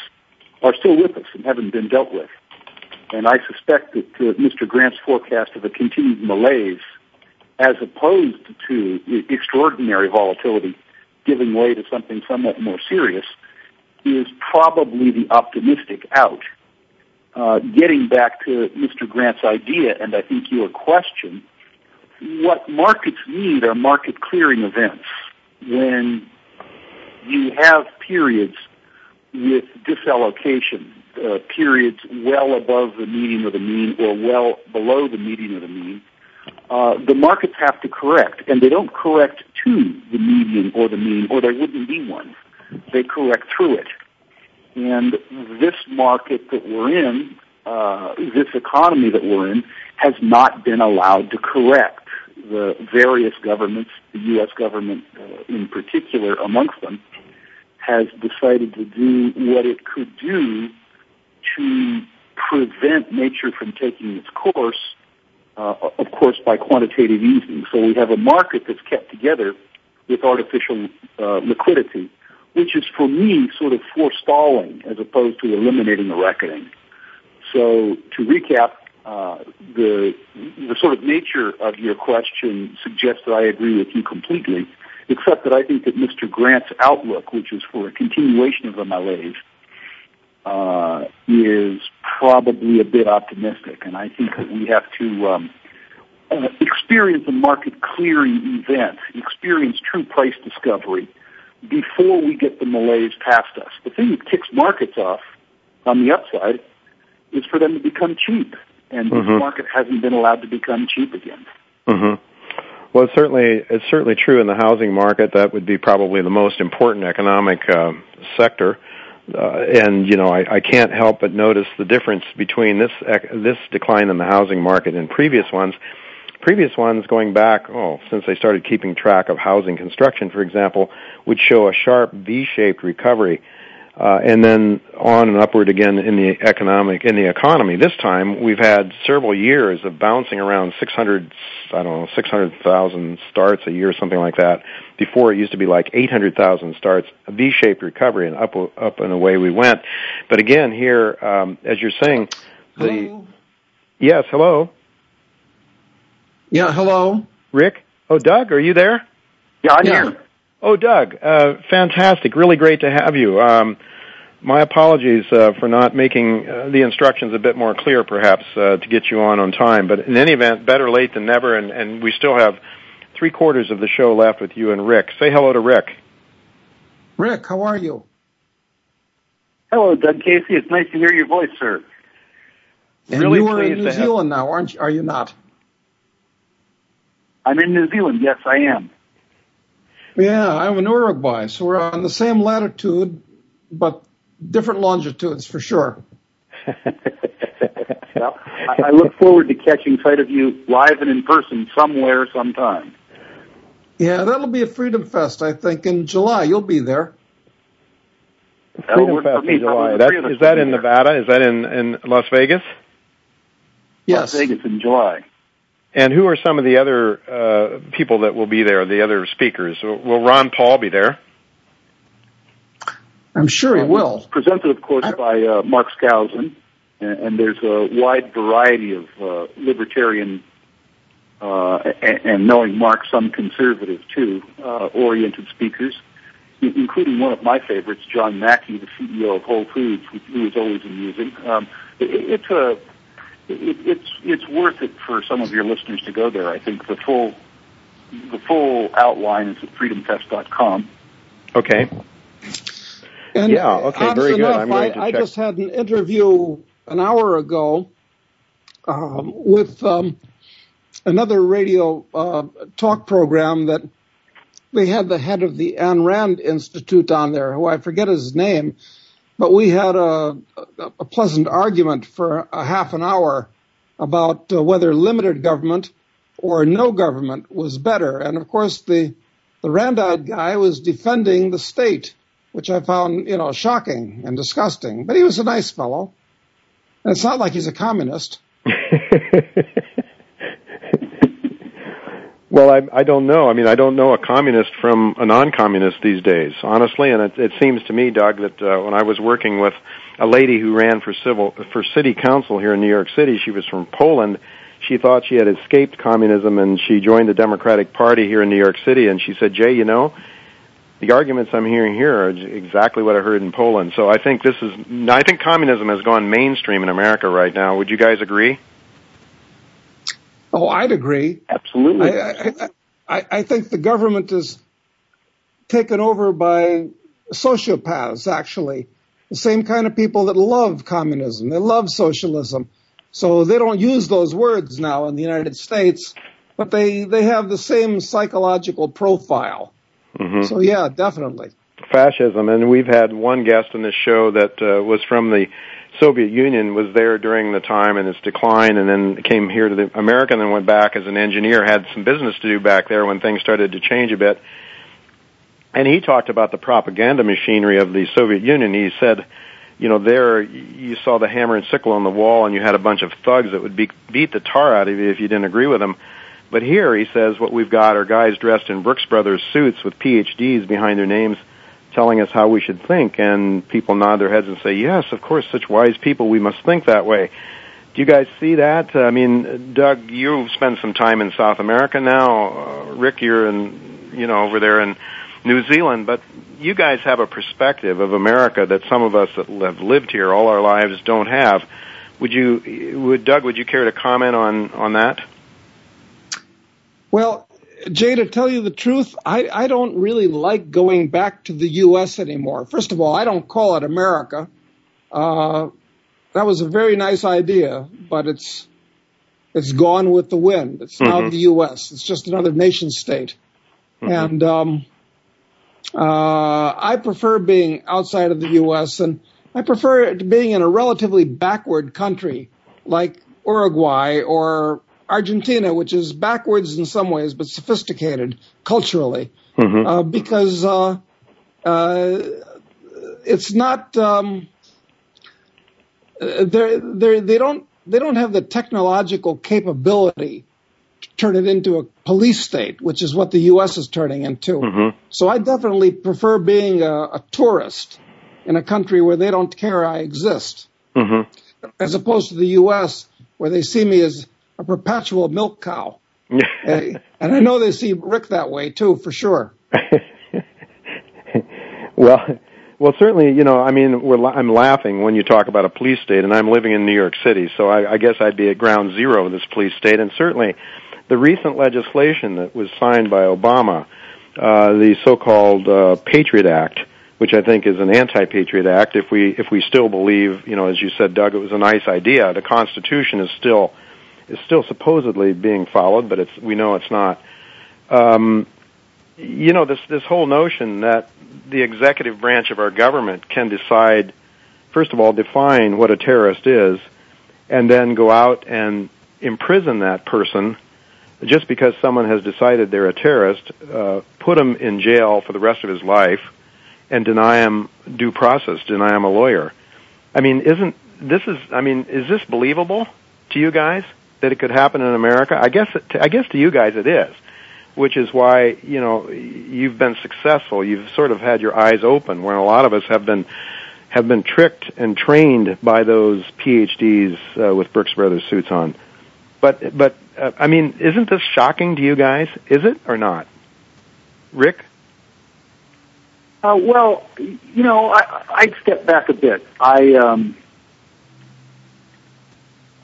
are still with us and haven't been dealt with. And I suspect that uh, Mr. Grant's forecast of a continued malaise, as opposed to extraordinary volatility, giving way to something somewhat more serious, is probably the optimistic out. Uh, getting back to Mr. Grant's idea, and I think your question, what markets need are market clearing events. When you have periods with disallocation, uh, periods well above the median of the mean or well below the median of the mean, uh, the markets have to correct, and they don't correct to the median or the mean, or there wouldn't be one. They correct through it. And this market that we're in, uh, this economy that we're in, has not been allowed to correct. The various governments, the U.S. government uh, in particular amongst them, has decided to do what it could do to prevent nature from taking its course uh, of course, by quantitative easing. So we have a market that's kept together with artificial uh, liquidity, which is for me sort of forestalling as opposed to eliminating the reckoning. So to recap, uh, the the sort of nature of your question suggests that I agree with you completely, except that I think that Mr. Grant's outlook, which is for a continuation of the malaise, uh, is probably a bit optimistic, and I think that we have to um, uh, experience a market clearing event, experience true price discovery before we get the malaise past us. The thing that kicks markets off on the upside is for them to become cheap, and mm-hmm. this market hasn't been allowed to become cheap again. Mm-hmm. Well, it's certainly it's certainly true in the housing market. That would be probably the most important economic uh, sector uh, and you know I, I can't help but notice the difference between this this decline in the housing market and previous ones. Previous ones, going back, oh, since they started keeping track of housing construction, for example, would show a sharp V-shaped recovery uh, and then on and upward again in the economic in the economy. This time we've had several years of bouncing around 600, I don't know, 600,000 starts a year, or something like that. Before it used to be like 800,000 starts, a V-shaped recovery, and up up and away we went. But again, here, um, as you're saying, the hello? yes, hello, yeah, hello, Rick. Oh, Doug, are you there? Yeah, I'm yeah. here. Oh, Doug, uh, fantastic. Really great to have you. Um, my apologies uh, for not making uh, the instructions a bit more clear, perhaps, uh, to get you on on time. But in any event, better late than never, and, and we still have three quarters of the show left with you and Rick. Say hello to Rick. Rick, how are you? Hello, Doug Casey. It's nice to hear your voice, sir. And really you are in New Zealand have... now, aren't you? Are you not? I'm in New Zealand. Yes, I am. Yeah, I'm in Uruguay, so we're on the same latitude, but different longitudes for sure. well, I look forward to catching sight of you live and in person somewhere, sometime. Yeah, that'll be a Freedom Fest, I think, in July. You'll be there. Freedom Fest in July. That, is that in Nevada? Is that in, in Las Vegas? Yes. Las Vegas in July. And who are some of the other uh, people that will be there, the other speakers? Will Ron Paul be there? I'm sure he will. Presented, of course, I... by uh, Mark Skousen, and, and, there's a wide variety of uh, libertarian uh, and, and, knowing Mark, some conservative too, uh, oriented speakers, including one of my favorites, John Mackey, the CEO of Whole Foods, who is always amusing. Um, it, it's a it, it's it's worth it for some of your listeners to go there. I think the full the full outline is at freedomfest.com. Okay. And yeah. Okay. Very good. Enough, i I, just had an interview an hour ago um, with um, another radio uh, talk program that they had the head of the Ayn Rand Institute on there, who I forget his name, but we had a, a pleasant argument for a half an hour about uh, whether limited government or no government was better. And of course, the the Randite guy was defending the state, which I found, you know, shocking and disgusting. But he was a nice fellow. And it's not like he's a communist. well, I, I don't know. I mean, I don't know a communist from a non-communist these days, honestly. And it, it seems to me, Doug, that uh, when I was working with a lady who ran for civil for city council here in New York City, she was from Poland. She thought she had escaped communism, and she joined the Democratic Party here in New York City. And she said, "Jay, you know." the arguments I'm hearing here are exactly what I heard in Poland. So I think this is, I think communism has gone mainstream in America right now. Would you guys agree? Oh, I'd agree. Absolutely. I, I, I think the government is taken over by sociopaths, actually. The same kind of people that love communism. They love socialism. So they don't use those words now in the United States, but they, they have the same psychological profile. Mm-hmm. So yeah, definitely. Fascism, and we've had one guest on this show that uh, was from the Soviet Union, was there during the time and its decline, and then came here to the America, and then went back as an engineer. Had some business to do back there when things started to change a bit. And he talked about the propaganda machinery of the Soviet Union. He said, you know, there you saw the hammer and sickle on the wall, and you had a bunch of thugs that would be, beat the tar out of you if you didn't agree with them. But here he says what we've got are guys dressed in Brooks Brothers suits with PhDs behind their names telling us how we should think and people nod their heads and say, yes, of course, such wise people, we must think that way. Do you guys see that? I mean, Doug, you've spent some time in South America now. Uh, Rick, you're in, you know, over there in New Zealand, but you guys have a perspective of America that some of us that have lived here all our lives don't have. Would you, would Doug, would you care to comment on on that? Well, Jay, to tell you the truth, I, I don't really like going back to the U.S. anymore. First of all, I don't call it America. Uh, that was a very nice idea, but it's it's gone with the wind. It's mm-hmm. now the U.S. It's just another nation state, mm-hmm. and um, uh, I prefer being outside of the U.S. and I prefer being in a relatively backward country like Uruguay or Argentina, which is backwards in some ways but sophisticated culturally, mm-hmm. uh, because uh, uh, it's not um, they they they don't they don't have the technological capability to turn it into a police state, which is what the U.S. is turning into. Mm-hmm. So I definitely prefer being a, a, tourist in a country where they don't care I exist, mm-hmm. as opposed to the U.S. where they see me as a perpetual milk cow. and, and I know they see Rick that way too, for sure. well, well, certainly, you know, I mean, we're, I'm laughing when you talk about a police state, and I'm living in New York City, so I, I guess I'd be at ground zero of this police state. And certainly, the recent legislation that was signed by Obama, uh, the so-called uh, Patriot Act, which I think is an anti-patriot act. If we if we still believe, you know, as you said, Doug, it was a nice idea. The Constitution is still is still supposedly being followed, but it's we know it's not. Um, you know this this whole notion that the executive branch of our government can decide, first of all, define what a terrorist is, and then go out and imprison that person just because someone has decided they're a terrorist, uh, put him in jail for the rest of his life, and deny him due process, deny him a lawyer. I mean, isn't this is? I mean, is this believable to you guys? That it could happen in America? I guess I guess to you guys it is, which is why you know you've been successful. You've sort of had your eyes open, where a lot of us have been have been tricked and trained by those PhDs uh, with Brooks Brothers suits on. But but uh, I mean, isn't this shocking to you guys? Is it or not? Rick? Uh, well, you know, I, I'd step back a bit. I um,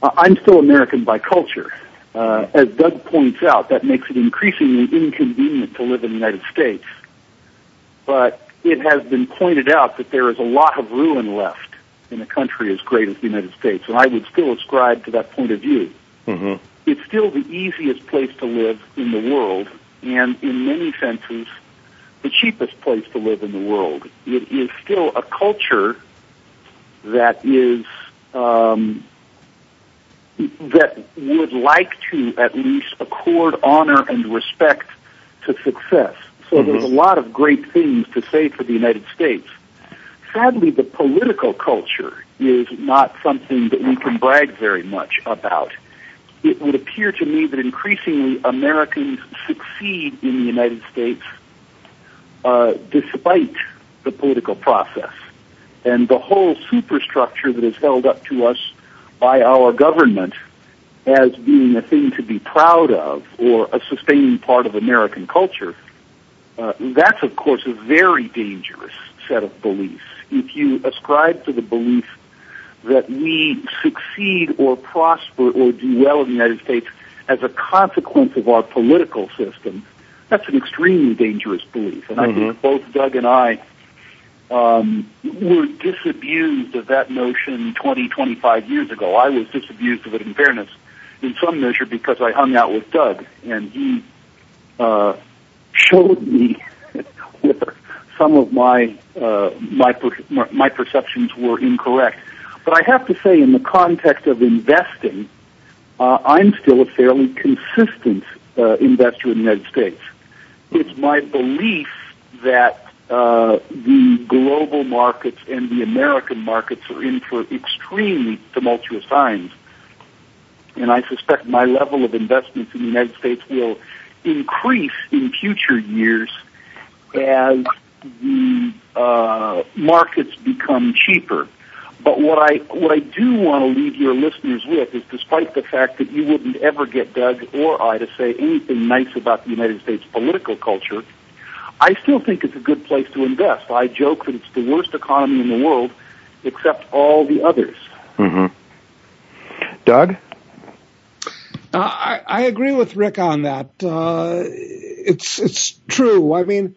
I'm still American by culture. Uh, as Doug points out, that makes it increasingly inconvenient to live in the United States. But it has been pointed out that there is a lot of ruin left in a country as great as the United States, and I would still ascribe to that point of view. Mm-hmm. It's still the easiest place to live in the world, and in many senses, the cheapest place to live in the world. It is still a culture that is um, that would like to at least accord honor and respect to success. So mm-hmm. there's a lot of great things to say for the United States. Sadly, the political culture is not something that we can brag very much about. It would appear to me that increasingly Americans succeed in the United States uh, despite the political process. And the whole superstructure that is held up to us by our government as being a thing to be proud of or a sustaining part of American culture, uh, that's of course a very dangerous set of beliefs. If you ascribe to the belief that we succeed or prosper or do well in the United States as a consequence of our political system, that's an extremely dangerous belief. And mm-hmm. I think mm-hmm. both Doug and I um, were disabused of that notion 20, 25 years ago. I was disabused of it in fairness, in some measure, because I hung out with Doug, and he uh, showed me where some of my uh, my per- my perceptions were incorrect. But I have to say, in the context of investing, uh, I'm still a fairly consistent uh, investor in the United States. It's my belief that uh, the global markets and the American markets are in for extremely tumultuous times. And I suspect my level of investments in the United States will increase in future years as the uh, markets become cheaper. But what I what I do want to leave your listeners with is, despite the fact that you wouldn't ever get Doug or I to say anything nice about the United States political culture, I still think it's a good place to invest. I joke that it's the worst economy in the world, except all the others. Mm-hmm. Doug? Uh, I, I, agree with Rick on that. Uh, it's it's true. I mean,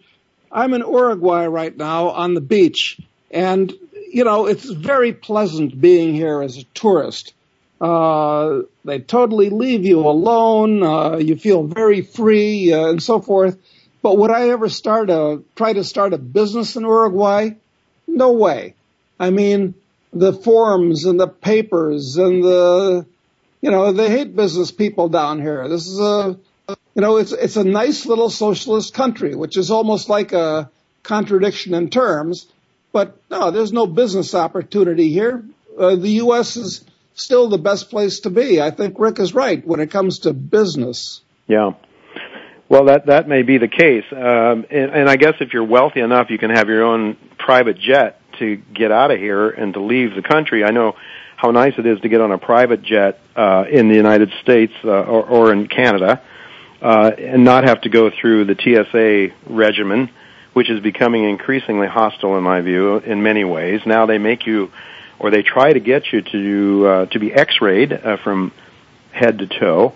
I'm in Uruguay right now on the beach, and you know it's very pleasant being here as a tourist. Uh, they totally leave you alone. Uh, you feel very free uh, and so forth. But would I ever start a, try to start a business in Uruguay? No way. I mean, the forums and the papers and the, you know, they hate business people down here. This is a, you know, it's, it's a nice little socialist country, which is almost like a contradiction in terms. But no, there's no business opportunity here. Uh, the U.S. is still the best place to be. I think Rick is right when it comes to business. Yeah. Well, that that may be the case, um, and, and I guess if you're wealthy enough, you can have your own private jet to get out of here and to leave the country. I know how nice it is to get on a private jet uh, in the United States uh, or, or in Canada, uh, and not have to go through the TSA regimen, which is becoming increasingly hostile in my view in many ways. Now they make you, or they try to get you to uh, to be X-rayed uh, from head to toe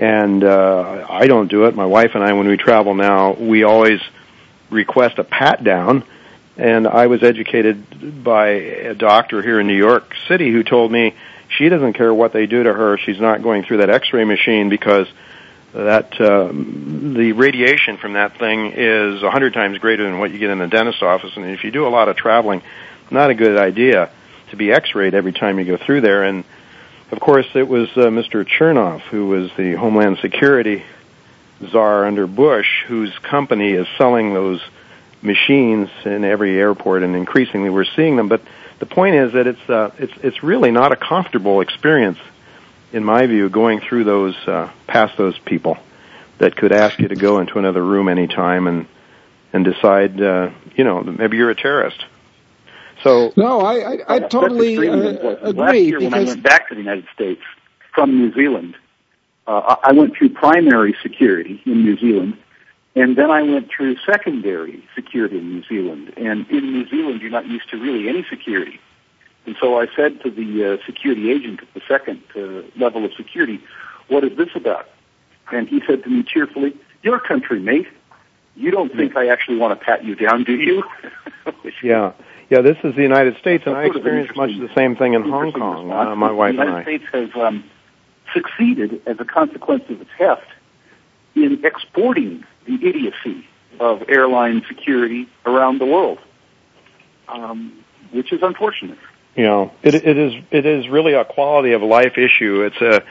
and uh, I don't do it. My wife and I, when we travel now, we always request a pat down. And I was educated by a doctor here in New York City who told me she doesn't care what they do to her. She's not going through that X-ray machine because that uh, the radiation from that thing is a hundred times greater than what you get in the dentist office. And if you do a lot of traveling, not a good idea to be X-rayed every time you go through there. And of course, it was uh, Mr. Chertoff, who was the Homeland Security czar under Bush, whose company is selling those machines in every airport, and increasingly we're seeing them. But the point is that it's uh, it's it's really not a comfortable experience, in my view, going through those uh, past those people that could ask you to go into another room anytime and and decide, uh, you know, maybe you're a terrorist. So no, I I, I totally uh, agree. Last year, when I went back to the United States from New Zealand, uh, I went through primary security in New Zealand, and then I went through secondary security in New Zealand. And in New Zealand, you're not used to really any security. And so I said to the uh, security agent at the second uh, level of security, what is this about? And he said to me cheerfully, your country, mate. You don't think I actually want to pat you down, do you? yeah. Yeah, this is the United States, and I experienced much the same thing in Hong Kong. Uh, my wife and I. The United States has um, succeeded as a consequence of its heft in exporting the idiocy of airline security around the world, um, which is unfortunate. You know, it, it is it is really a quality of life issue. It's a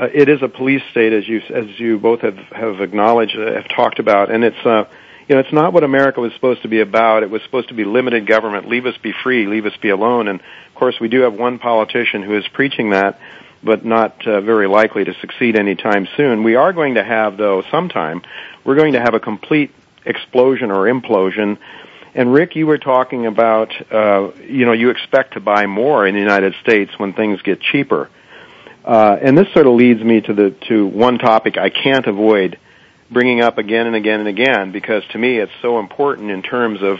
uh, it is a police state, as you as you both have have acknowledged, uh, have talked about, and it's uh, you know, it's not what America was supposed to be about. It was supposed to be limited government, leave us be free, leave us be alone. And of course, we do have one politician who is preaching that, but not uh, very likely to succeed anytime soon. We are going to have, though, sometime, we're going to have a complete explosion or implosion. And Rick, you were talking about, uh, you know, you expect to buy more in the United States when things get cheaper. Uh, and this sort of leads me to the to one topic I can't avoid bringing up again and again and again because to me it's so important in terms of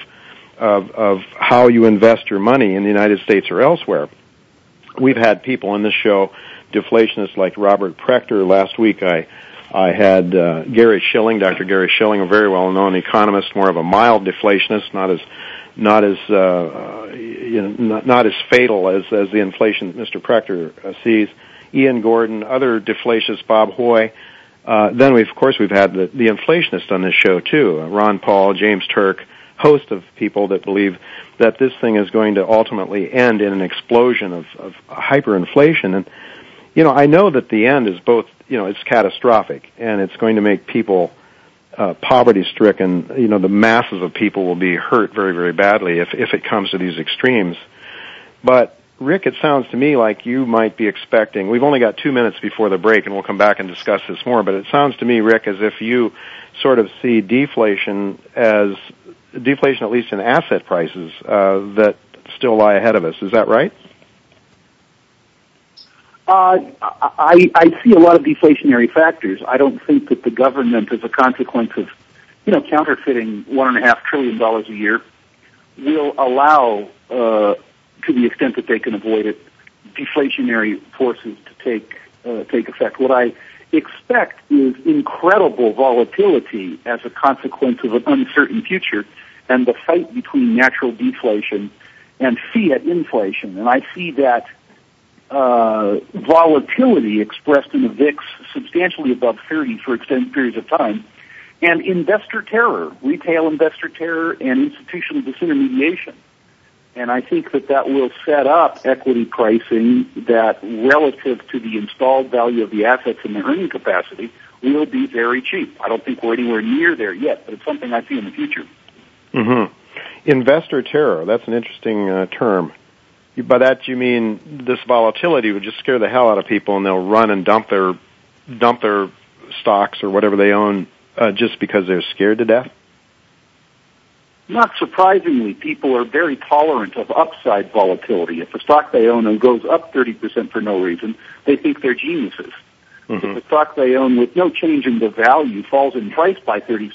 of, of how you invest your money in the United States or elsewhere. We've had people on this show, deflationists like Robert Prechter. Last week I I had uh, Gary Shilling, Dr. Gary Shilling, a very well known economist, more of a mild deflationist, not as not as uh, you know not, not as fatal as as the inflation that Mr. Prechter uh, sees. Ian Gordon, other deflationists, Bob Hoye. Uh, then we of course we've had the, the inflationist on this show too, uh, Ron Paul, James Turk, host of people that believe that this thing is going to ultimately end in an explosion of, of hyperinflation. And you know, I know that the end is both you know it's catastrophic and it's going to make people uh, poverty stricken. You know, the masses of people will be hurt very very badly if if it comes to these extremes. But Rick, it sounds to me like you might be expecting, we've only got two minutes before the break and we'll come back and discuss this more, but it sounds to me, Rick, as if you sort of see deflation as, deflation at least in asset prices, uh, that still lie ahead of us. Is that right? Uh, I, I see a lot of deflationary factors. I don't think that the government, as a consequence of, you know, counterfeiting one and a half trillion dollars a year, will allow uh, to the extent that they can avoid it, deflationary forces to take uh, take effect. What I expect is incredible volatility as a consequence of an uncertain future, and the fight between natural deflation and fiat inflation. And I see that uh, volatility expressed in the VIX substantially above 30 for extended periods of time, and investor terror, retail investor terror, and institutional disintermediation. And I think that that will set up equity pricing that relative to the installed value of the assets and the earning capacity will be very cheap. I don't think we're anywhere near there yet, but it's something I see in the future. Mm-hmm. Investor terror, that's an interesting uh, term. By that you mean this volatility would just scare the hell out of people and they'll run and dump their dump their stocks or whatever they own uh, just because they're scared to death? Not surprisingly, people are very tolerant of upside volatility. If a stock they own goes up 30% for no reason, they think they're geniuses. Mm-hmm. If a stock they own with no change in the value falls in price by 30%,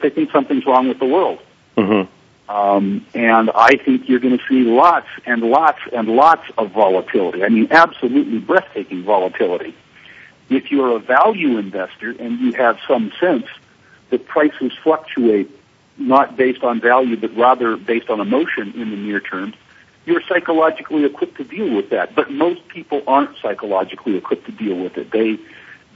they think something's wrong with the world. Mm-hmm. Um, and I think you're going to see lots and lots and lots of volatility. I mean, absolutely breathtaking volatility. If you're a value investor and you have some sense that prices fluctuate not based on value, but rather based on emotion in the near term, you're psychologically equipped to deal with that. But most people aren't psychologically equipped to deal with it. They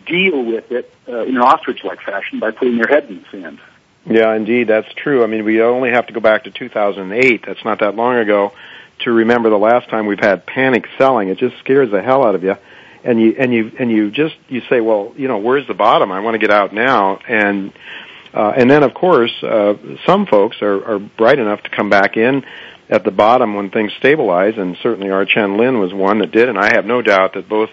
deal with it uh, in an ostrich-like fashion by putting their head in the sand. Yeah, indeed, that's true. I mean, we only have to go back to 2008. That's not that long ago to remember the last time we've had panic selling. It just scares the hell out of you. And you and you and you just you say, well, you know, where's the bottom? I want to get out now. And uh, and then, of course, uh, some folks are, are bright enough to come back in at the bottom when things stabilize, and certainly our Chen Lin was one that did, and I have no doubt that both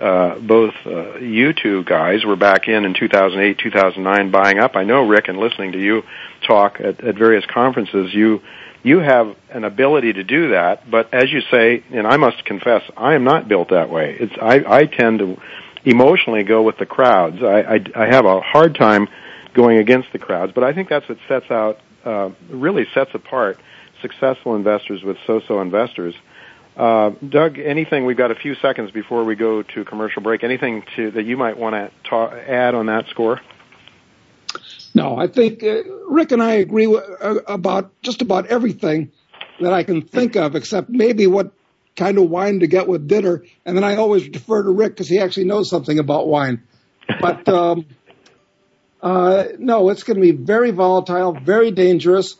uh, both uh, you two guys were back in in 2008, 2009 buying up. I know, Rick, and listening to you talk at, at various conferences, you you have an ability to do that, but as you say, and I must confess, I am not built that way. It's I, I tend to emotionally go with the crowds. I, I, I have a hard time going against the crowds, but I think that's what sets out, uh, really sets apart successful investors with so-so investors. Uh, Doug, anything? We've got a few seconds before we go to commercial break. Anything to, that you might want to add on that score? No, I think uh, Rick and I agree w- uh, about just about everything that I can think of, except maybe what kind of wine to get with dinner. And then I always defer to Rick because he actually knows something about wine. But um, uh, no, it's going to be very volatile, very dangerous.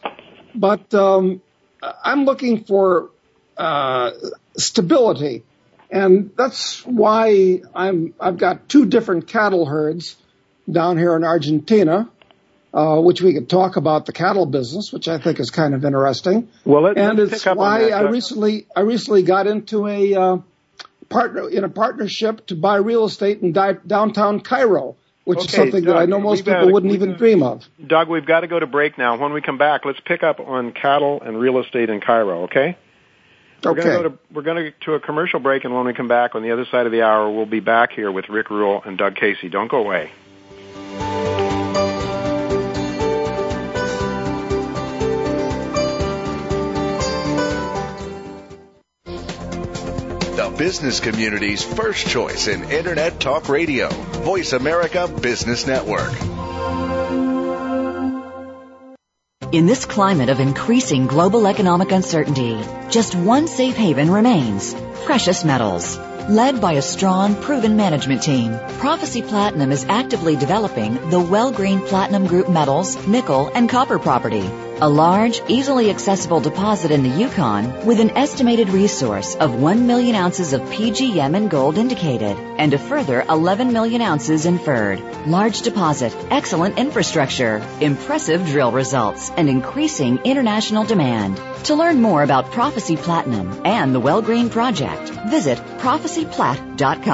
But um, I'm looking for uh, stability, and that's why I'm. I've got two different cattle herds down here in Argentina, uh, which we could talk about the cattle business, which I think is kind of interesting. Well, let, and it's pick up on why that, I recently I recently got into a uh, partner in a partnership to buy real estate in di- downtown Cairo, which is Okay, something that I know most people to- wouldn't even dream of. Doug, we've got to go to break now. When we come back, let's pick up on cattle and real estate in Cairo. Okay. We're Okay. going to go to we're going to to a commercial break, and when we come back on the other side of the hour, we'll be back here with Rick Rule and Doug Casey. Don't go away. Business community's first choice in Internet Talk Radio. Voice America Business Network. In this climate of increasing global economic uncertainty, just one safe haven remains precious metals. Led by a strong, proven management team, Prophecy Platinum is actively developing the Wellgreen Platinum Group metals, nickel, and copper property. A large, easily accessible deposit in the Yukon with an estimated resource of 1 million ounces of PGM and gold indicated and a further 11 million ounces inferred. Large deposit, excellent infrastructure, impressive drill results, and increasing international demand. To learn more about Prophecy Platinum and the Wellgreen Project, visit prophecyplat.com.